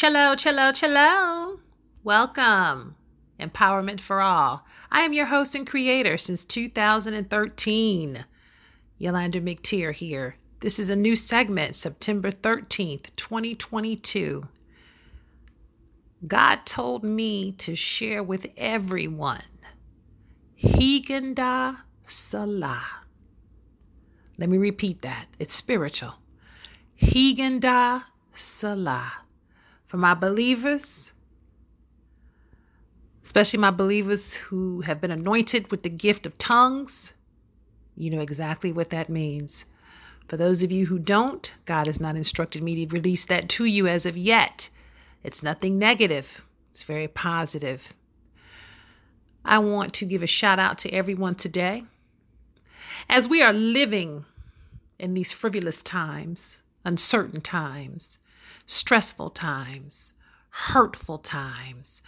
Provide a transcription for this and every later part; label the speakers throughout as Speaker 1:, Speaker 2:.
Speaker 1: Cello, cello, cello. Welcome. Empowerment for All. I am your host and creator since 2013. Yulander McTier here. This is a new segment, September 13th, 2022. God told me to share with everyone Higanda Salah. Let me repeat that. It's spiritual. Higanda Salah. For my believers, especially my believers who have been anointed with the gift of tongues, you know exactly what that means. For those of you who don't, God has not instructed me to release that to you as of yet. It's nothing negative, it's very positive. I want to give a shout out to everyone today. As we are living in these frivolous times, uncertain times, stressful times, hurtful times,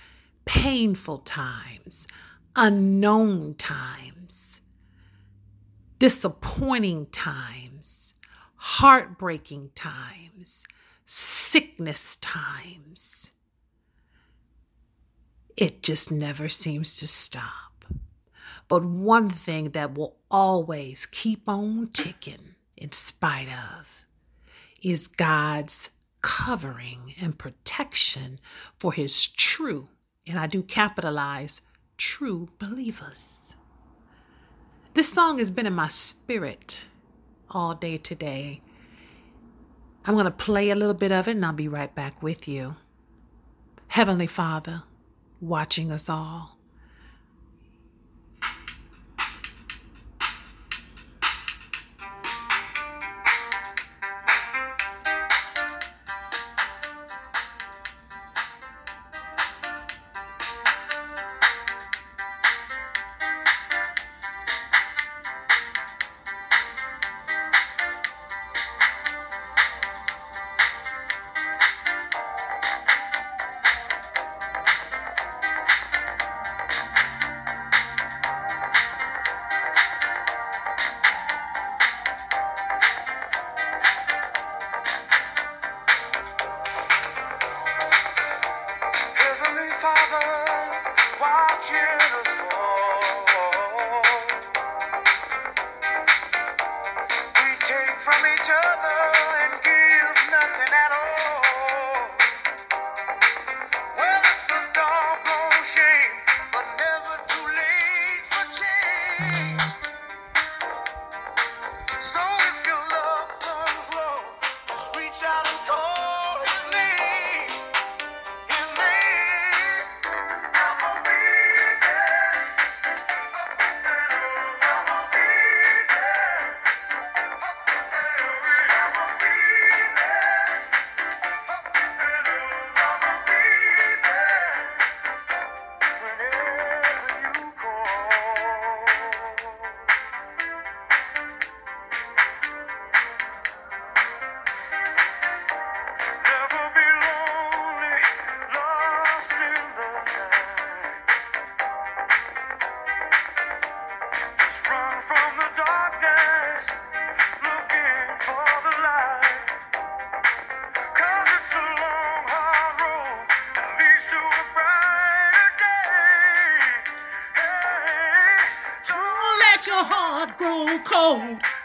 Speaker 1: painful times, unknown times, disappointing times, heartbreaking times, sickness times. It just never seems to stop. But one thing that will always keep on ticking in spite of is God's covering and protection for his true, and I do capitalize, true believers. This song has been in my spirit all day today. I'm going to play a little bit of it and I'll be right back with you. Heavenly Father, watching us all.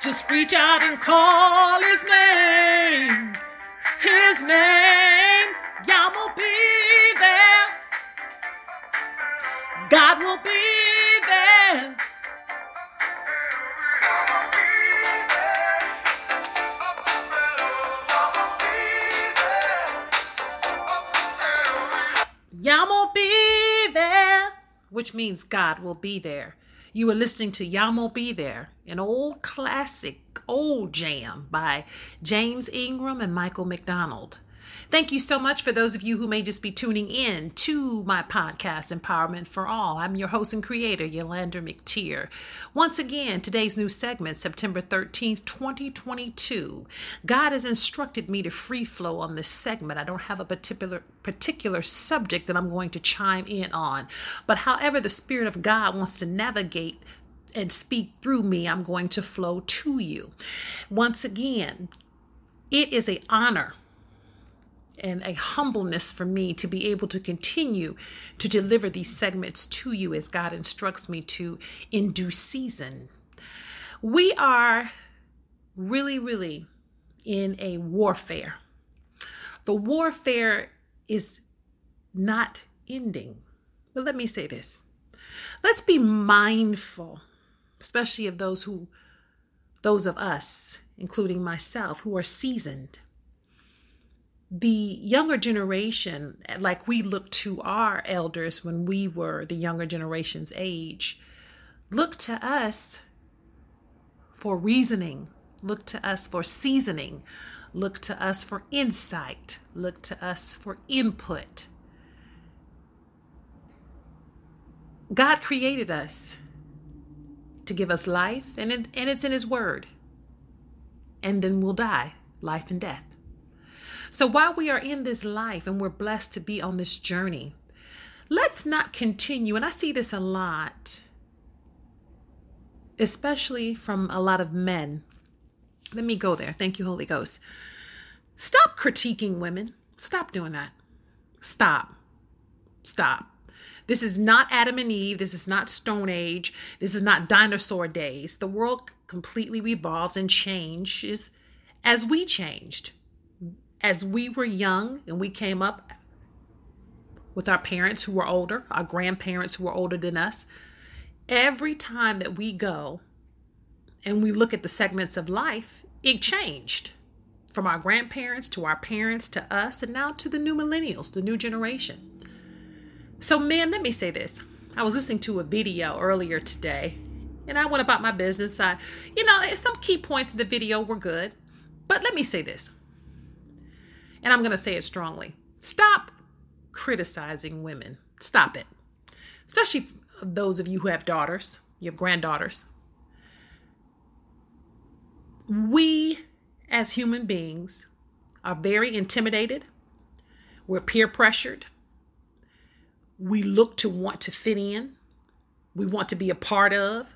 Speaker 2: Just reach out and call his name. His name.
Speaker 1: Which means God will be there. You are listening to Yah Mo B There, an old classic, old jam by James Ingram and Michael McDonald. Thank you so much for those of you who may just be tuning in to my podcast, Empowerment for All. I'm your host and creator, Yulander McTier. Once again, today's new segment, September 13th, 2022. God has instructed me to free flow on this segment. I don't have a particular particular subject that I'm going to chime in on. But however the Spirit of God wants to navigate and speak through me, I'm going to flow to you. Once again, it is an honor and a humbleness for me to be able to continue to deliver these segments to you as God instructs me to in due season. We are really, really in a warfare. The warfare is not ending. But let me say this let's be mindful, especially of those who, those of us, including myself, who are seasoned the younger generation, like we look to our elders when we were the younger generation's age, look to us for reasoning, look to us for seasoning, look to us for insight, look to us for input. God created us to give us life, and, it, and it's in His Word. And then we'll die life and death. So while we are in this life and we're blessed to be on this journey, let's not continue. And I see this a lot, especially from a lot of men. Let me go there. Thank you, Holy Ghost. Stop critiquing women. Stop doing that. Stop. Stop. This is not Adam and Eve. This is not Stone Age. This is not dinosaur days. The world completely revolves and changes as we changed as we were young and we came up with our parents who were older, our grandparents who were older than us, every time that we go and we look at the segments of life, it changed from our grandparents to our parents to us and now to the new millennials, the new generation. So, man, let me say this. I was listening to a video earlier today and I went about my business. I, you know, some key points of the video were good, but let me say this and I'm going to say it strongly stop criticizing women. Stop it. Especially those of you who have daughters, you have granddaughters. We, as human beings, are very intimidated. We're peer pressured. We look to want to fit in. We want to be a part of.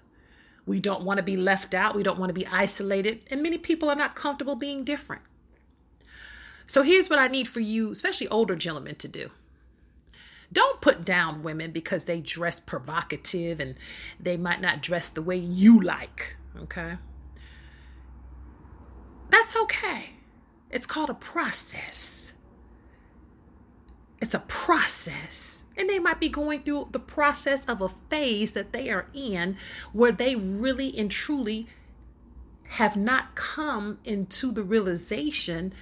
Speaker 1: We don't want to be left out. We don't want to be isolated. And many people are not comfortable being different. So here's what I need for you, especially older gentlemen, to do. Don't put down women because they dress provocative and they might not dress the way you like, okay? That's okay. It's called a process. It's a process. And they might be going through the process of a phase that they are in where they really and truly have not come into the realization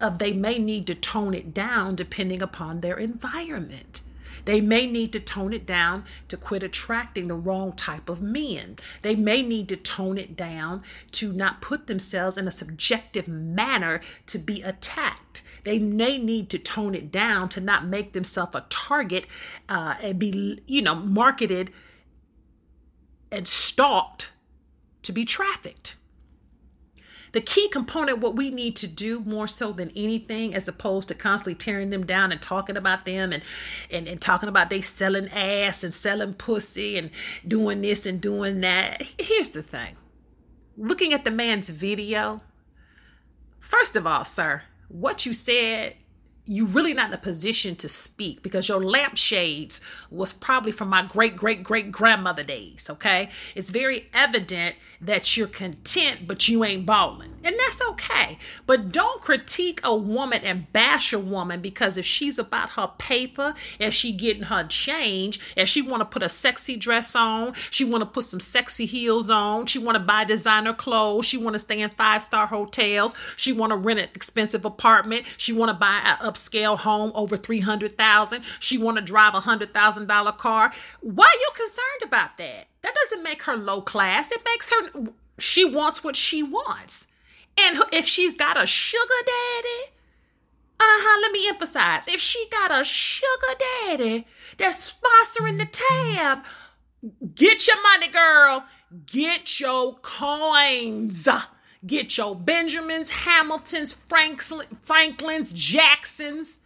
Speaker 1: of they may need to tone it down depending upon their environment. They may need to tone it down to quit attracting the wrong type of men. They may need to tone it down to not put themselves in a subjective manner to be attacked. They may need to tone it down to not make themselves a target uh, and be, you know, marketed and stalked to be trafficked the key component, what we need to do more so than anything, as opposed to constantly tearing them down and talking about them and and, and talking about they selling ass and selling pussy and doing this and doing that. Here's the thing. Looking at the man's video, first of all, sir, what you said you really not in a position to speak because your lampshades was probably from my great great great grandmother days okay? It's very evident that you're content but you ain't balling and that's okay. But don't critique a woman and bash a woman because if she's about her paper if she getting her change if she want to put a sexy dress on she want to put some sexy heels on she want to buy designer clothes she want to stay in five star hotels she want to rent an expensive apartment she want to buy a upscale home over 300,000. She want to drive a $100,000 car. Why are you concerned about that? That doesn't make her low class. It makes her she wants what she wants. And if she's got a sugar daddy, uh-huh, let me emphasize. If she got a sugar daddy that's sponsoring the tab, get your money, girl. Get your coins. Get your Benjamins, Hamiltons, Franklin, Franklins, Jacksons,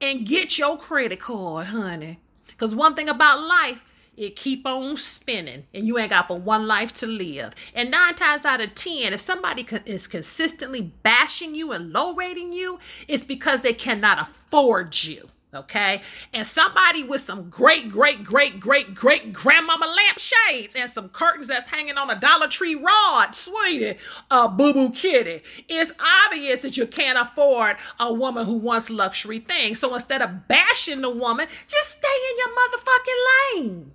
Speaker 1: and get your credit card, honey. Because one thing about life, it keep on spinning and you ain't got but one life to live and nine times out of ten if somebody is consistently bashing you and low rating you it's because they cannot afford you okay and somebody with some great great great great great grandmama lampshades and some curtains that's hanging on a dollar tree rod sweetie a boo-boo kitty it's obvious that you can't afford a woman who wants luxury things so instead of bashing the woman just stay in your motherfucking lane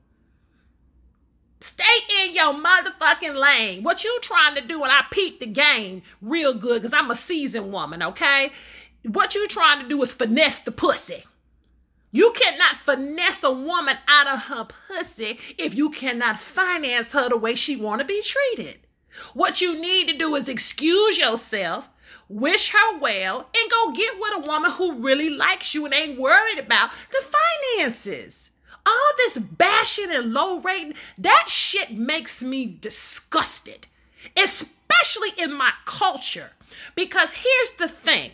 Speaker 1: Stay in your motherfucking lane. What you trying to do? And I peep the game real good because I'm a seasoned woman, okay? What you trying to do is finesse the pussy. You cannot finesse a woman out of her pussy if you cannot finance her the way she want to be treated. What you need to do is excuse yourself, wish her well, and go get with a woman who really likes you and ain't worried about the finances. All this bashing and low rating, that shit makes me disgusted, especially in my culture. Because here's the thing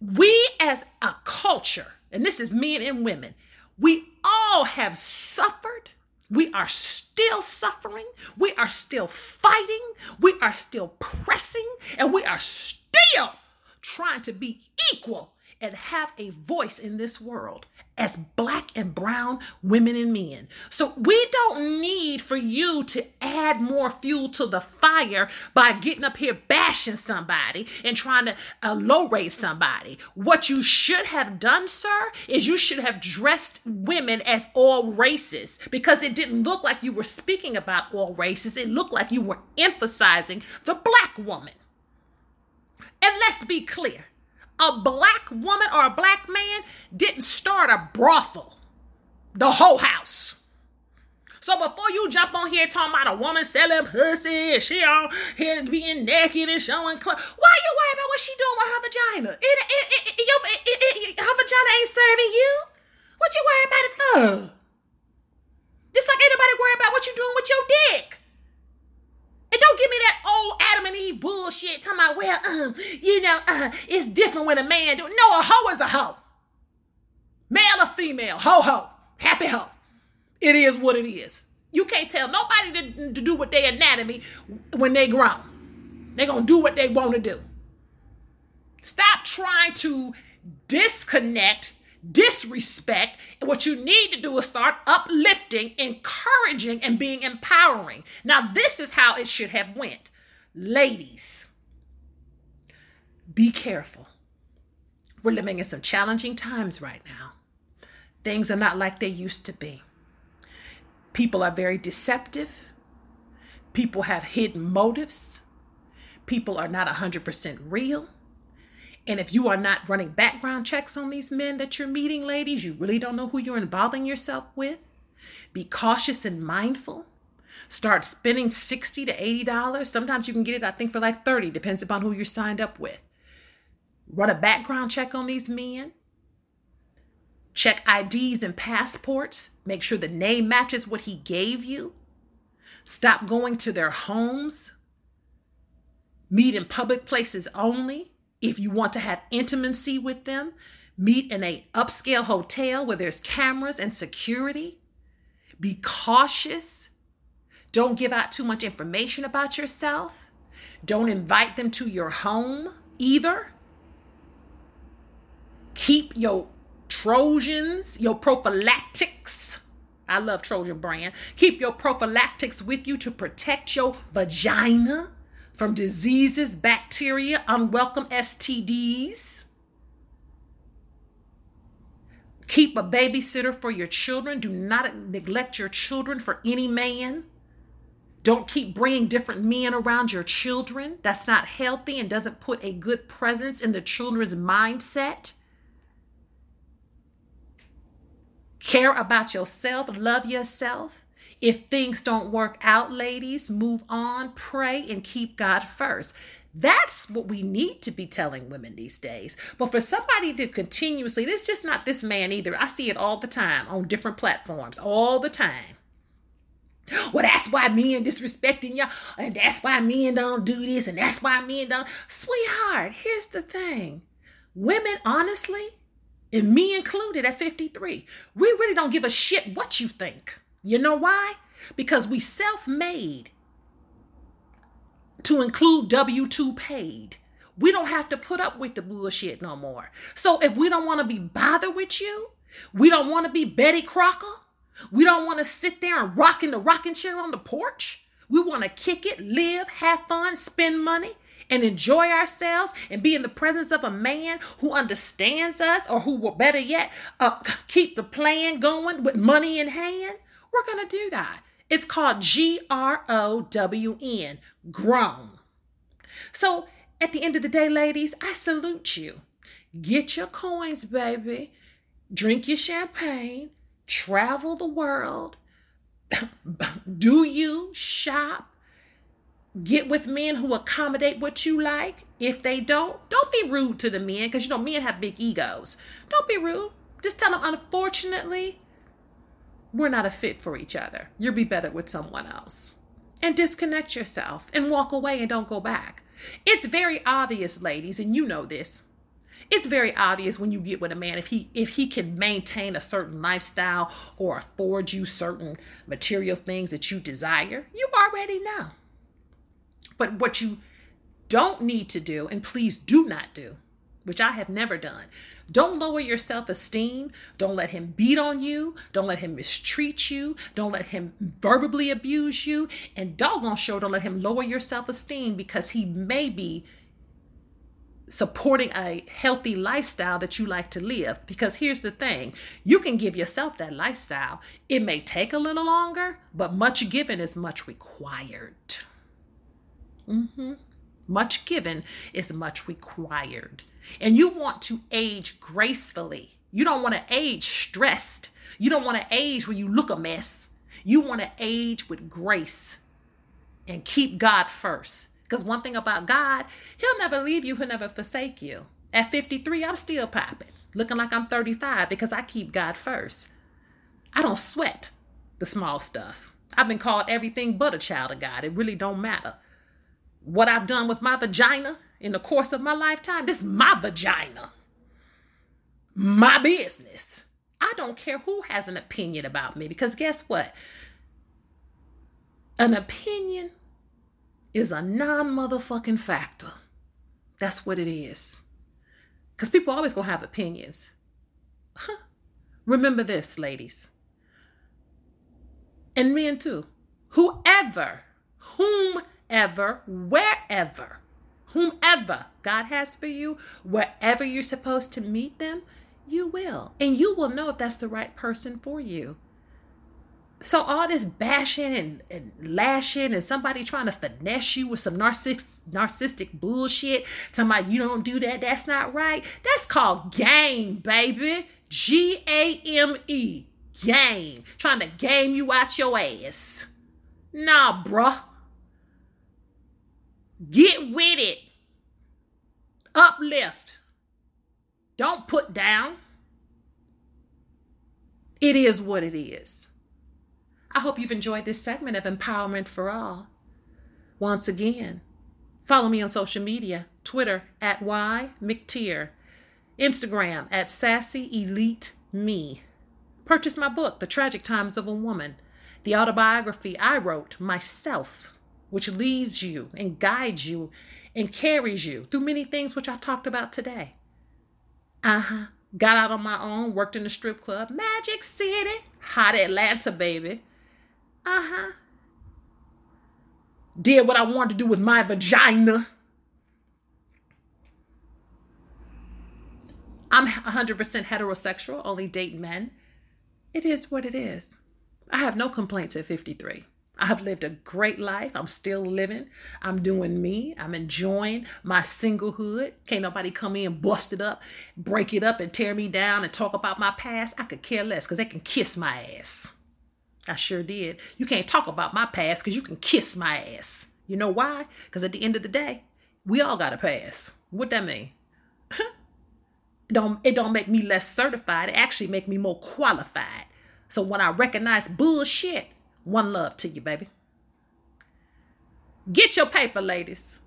Speaker 1: we as a culture, and this is men and women, we all have suffered. We are still suffering. We are still fighting. We are still pressing. And we are still trying to be equal and have a voice in this world as black and brown women and men. So we don't need for you to add more fuel to the fire by getting up here bashing somebody and trying to uh, low rate somebody. What you should have done, sir, is you should have dressed women as all races because it didn't look like you were speaking about all races. It looked like you were emphasizing the black woman. And let's be clear a black woman or a black man didn't start a brothel, the whole house. So before you jump on here talking about a woman selling pussy and she on here being naked and showing clothes, why you worried about what she doing with her vagina? It, it, it, your, her vagina ain't serving you. What you worried about it for? Just like anybody worried about what you doing with your dick. And don't give me that old Adam and Eve bullshit talking about, well, um, you know, uh, it's different when a man do. No, a hoe is a hoe. Male or female, ho ho, happy ho. It is what it is. You can't tell nobody to, to do what they anatomy when they grown. They're gonna do what they want to do. Stop trying to disconnect disrespect. And what you need to do is start uplifting, encouraging, and being empowering. Now, this is how it should have went. Ladies, be careful. We're living in some challenging times right now. Things are not like they used to be. People are very deceptive. People have hidden motives. People are not 100% real. And if you are not running background checks on these men that you're meeting, ladies, you really don't know who you're involving yourself with. Be cautious and mindful. Start spending 60 to $80. Sometimes you can get it, I think, for like 30, depends upon who you're signed up with. Run a background check on these men. Check IDs and passports. Make sure the name matches what he gave you. Stop going to their homes. Meet in public places only. If you want to have intimacy with them, meet in a upscale hotel where there's cameras and security. Be cautious. Don't give out too much information about yourself. Don't invite them to your home either. Keep your Trojans, your prophylactics. I love Trojan brand. Keep your prophylactics with you to protect your vagina from diseases, bacteria, unwelcome STDs. Keep a babysitter for your children. Do not neglect your children for any man. Don't keep bringing different men around your children. That's not healthy and doesn't put a good presence in the children's mindset. Care about yourself, love yourself. If things don't work out, ladies, move on, pray, and keep God first. That's what we need to be telling women these days. But for somebody to continuously, it's just not this man either. I see it all the time on different platforms, all the time. Well, that's why men disrespecting y'all, and that's why men don't do this, and that's why men don't. Sweetheart, here's the thing. Women, honestly, and me included at 53, we really don't give a shit what you think. You know why? Because we self made to include W 2 paid. We don't have to put up with the bullshit no more. So if we don't want to be bothered with you, we don't want to be Betty Crocker, we don't want to sit there and rock in the rocking chair on the porch. We want to kick it, live, have fun, spend money, and enjoy ourselves and be in the presence of a man who understands us or who, will, better yet, uh, keep the plan going with money in hand. We're going to do that. It's called G R O W N, grown. So at the end of the day, ladies, I salute you. Get your coins, baby. Drink your champagne. Travel the world. Do you shop? Get with men who accommodate what you like. If they don't, don't be rude to the men because you know men have big egos. Don't be rude. Just tell them, unfortunately, we're not a fit for each other. You'll be better with someone else. And disconnect yourself and walk away and don't go back. It's very obvious, ladies, and you know this. It's very obvious when you get with a man if he if he can maintain a certain lifestyle or afford you certain material things that you desire. You already know. But what you don't need to do, and please do not do, which I have never done, don't lower your self esteem. Don't let him beat on you. Don't let him mistreat you. Don't let him verbally abuse you. And doggone sure, don't let him lower your self esteem because he may be supporting a healthy lifestyle that you like to live. Because here's the thing you can give yourself that lifestyle. It may take a little longer, but much given is much required. Mm-hmm. Much given is much required. And you want to age gracefully. You don't want to age stressed. You don't want to age where you look a mess. You want to age with grace and keep God first. Because one thing about God, He'll never leave you, He'll never forsake you. At 53, I'm still popping, looking like I'm 35 because I keep God first. I don't sweat the small stuff. I've been called everything but a child of God. It really don't matter. What I've done with my vagina in the course of my lifetime, this is my vagina. My business. I don't care who has an opinion about me because guess what? An opinion is a non motherfucking factor. That's what it is. Because people always gonna have opinions. Huh. Remember this, ladies. And men too. Whoever, whomever, wherever, whomever God has for you, wherever you're supposed to meet them, you will. And you will know if that's the right person for you. So all this bashing and, and lashing and somebody trying to finesse you with some narciss- narcissistic bullshit, about you don't do that, that's not right. That's called game, baby. G A M E. Game. Trying to game you out your ass. Nah, bruh. Get with it. Uplift. Don't put down. It is what it is. I hope you've enjoyed this segment of Empowerment for All. Once again, follow me on social media Twitter at Y McTier, Instagram at Sassy Elite Me. Purchase my book, The Tragic Times of a Woman, the autobiography I wrote myself, which leads you and guides you and carries you through many things which I've talked about today. Uh huh. Got out on my own, worked in the strip club, Magic City, hot Atlanta, baby. Uh huh. Did what I wanted to do with my vagina. I'm 100% heterosexual, only date men. It is what it is. I have no complaints at 53. I have lived a great life. I'm still living. I'm doing me. I'm enjoying my singlehood. Can't nobody come in, bust it up, break it up, and tear me down and talk about my past. I could care less because they can kiss my ass. I sure did. You can't talk about my past because you can kiss my ass. You know why? Because at the end of the day, we all got a pass. What that mean? don't it don't make me less certified. It actually make me more qualified. So when I recognize bullshit, one love to you, baby. Get your paper, ladies.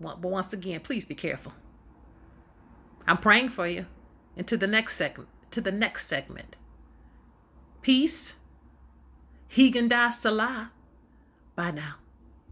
Speaker 1: But once again, please be careful. I'm praying for you. And to the next segment. To the next segment. Peace Hegan Salah. Bye now.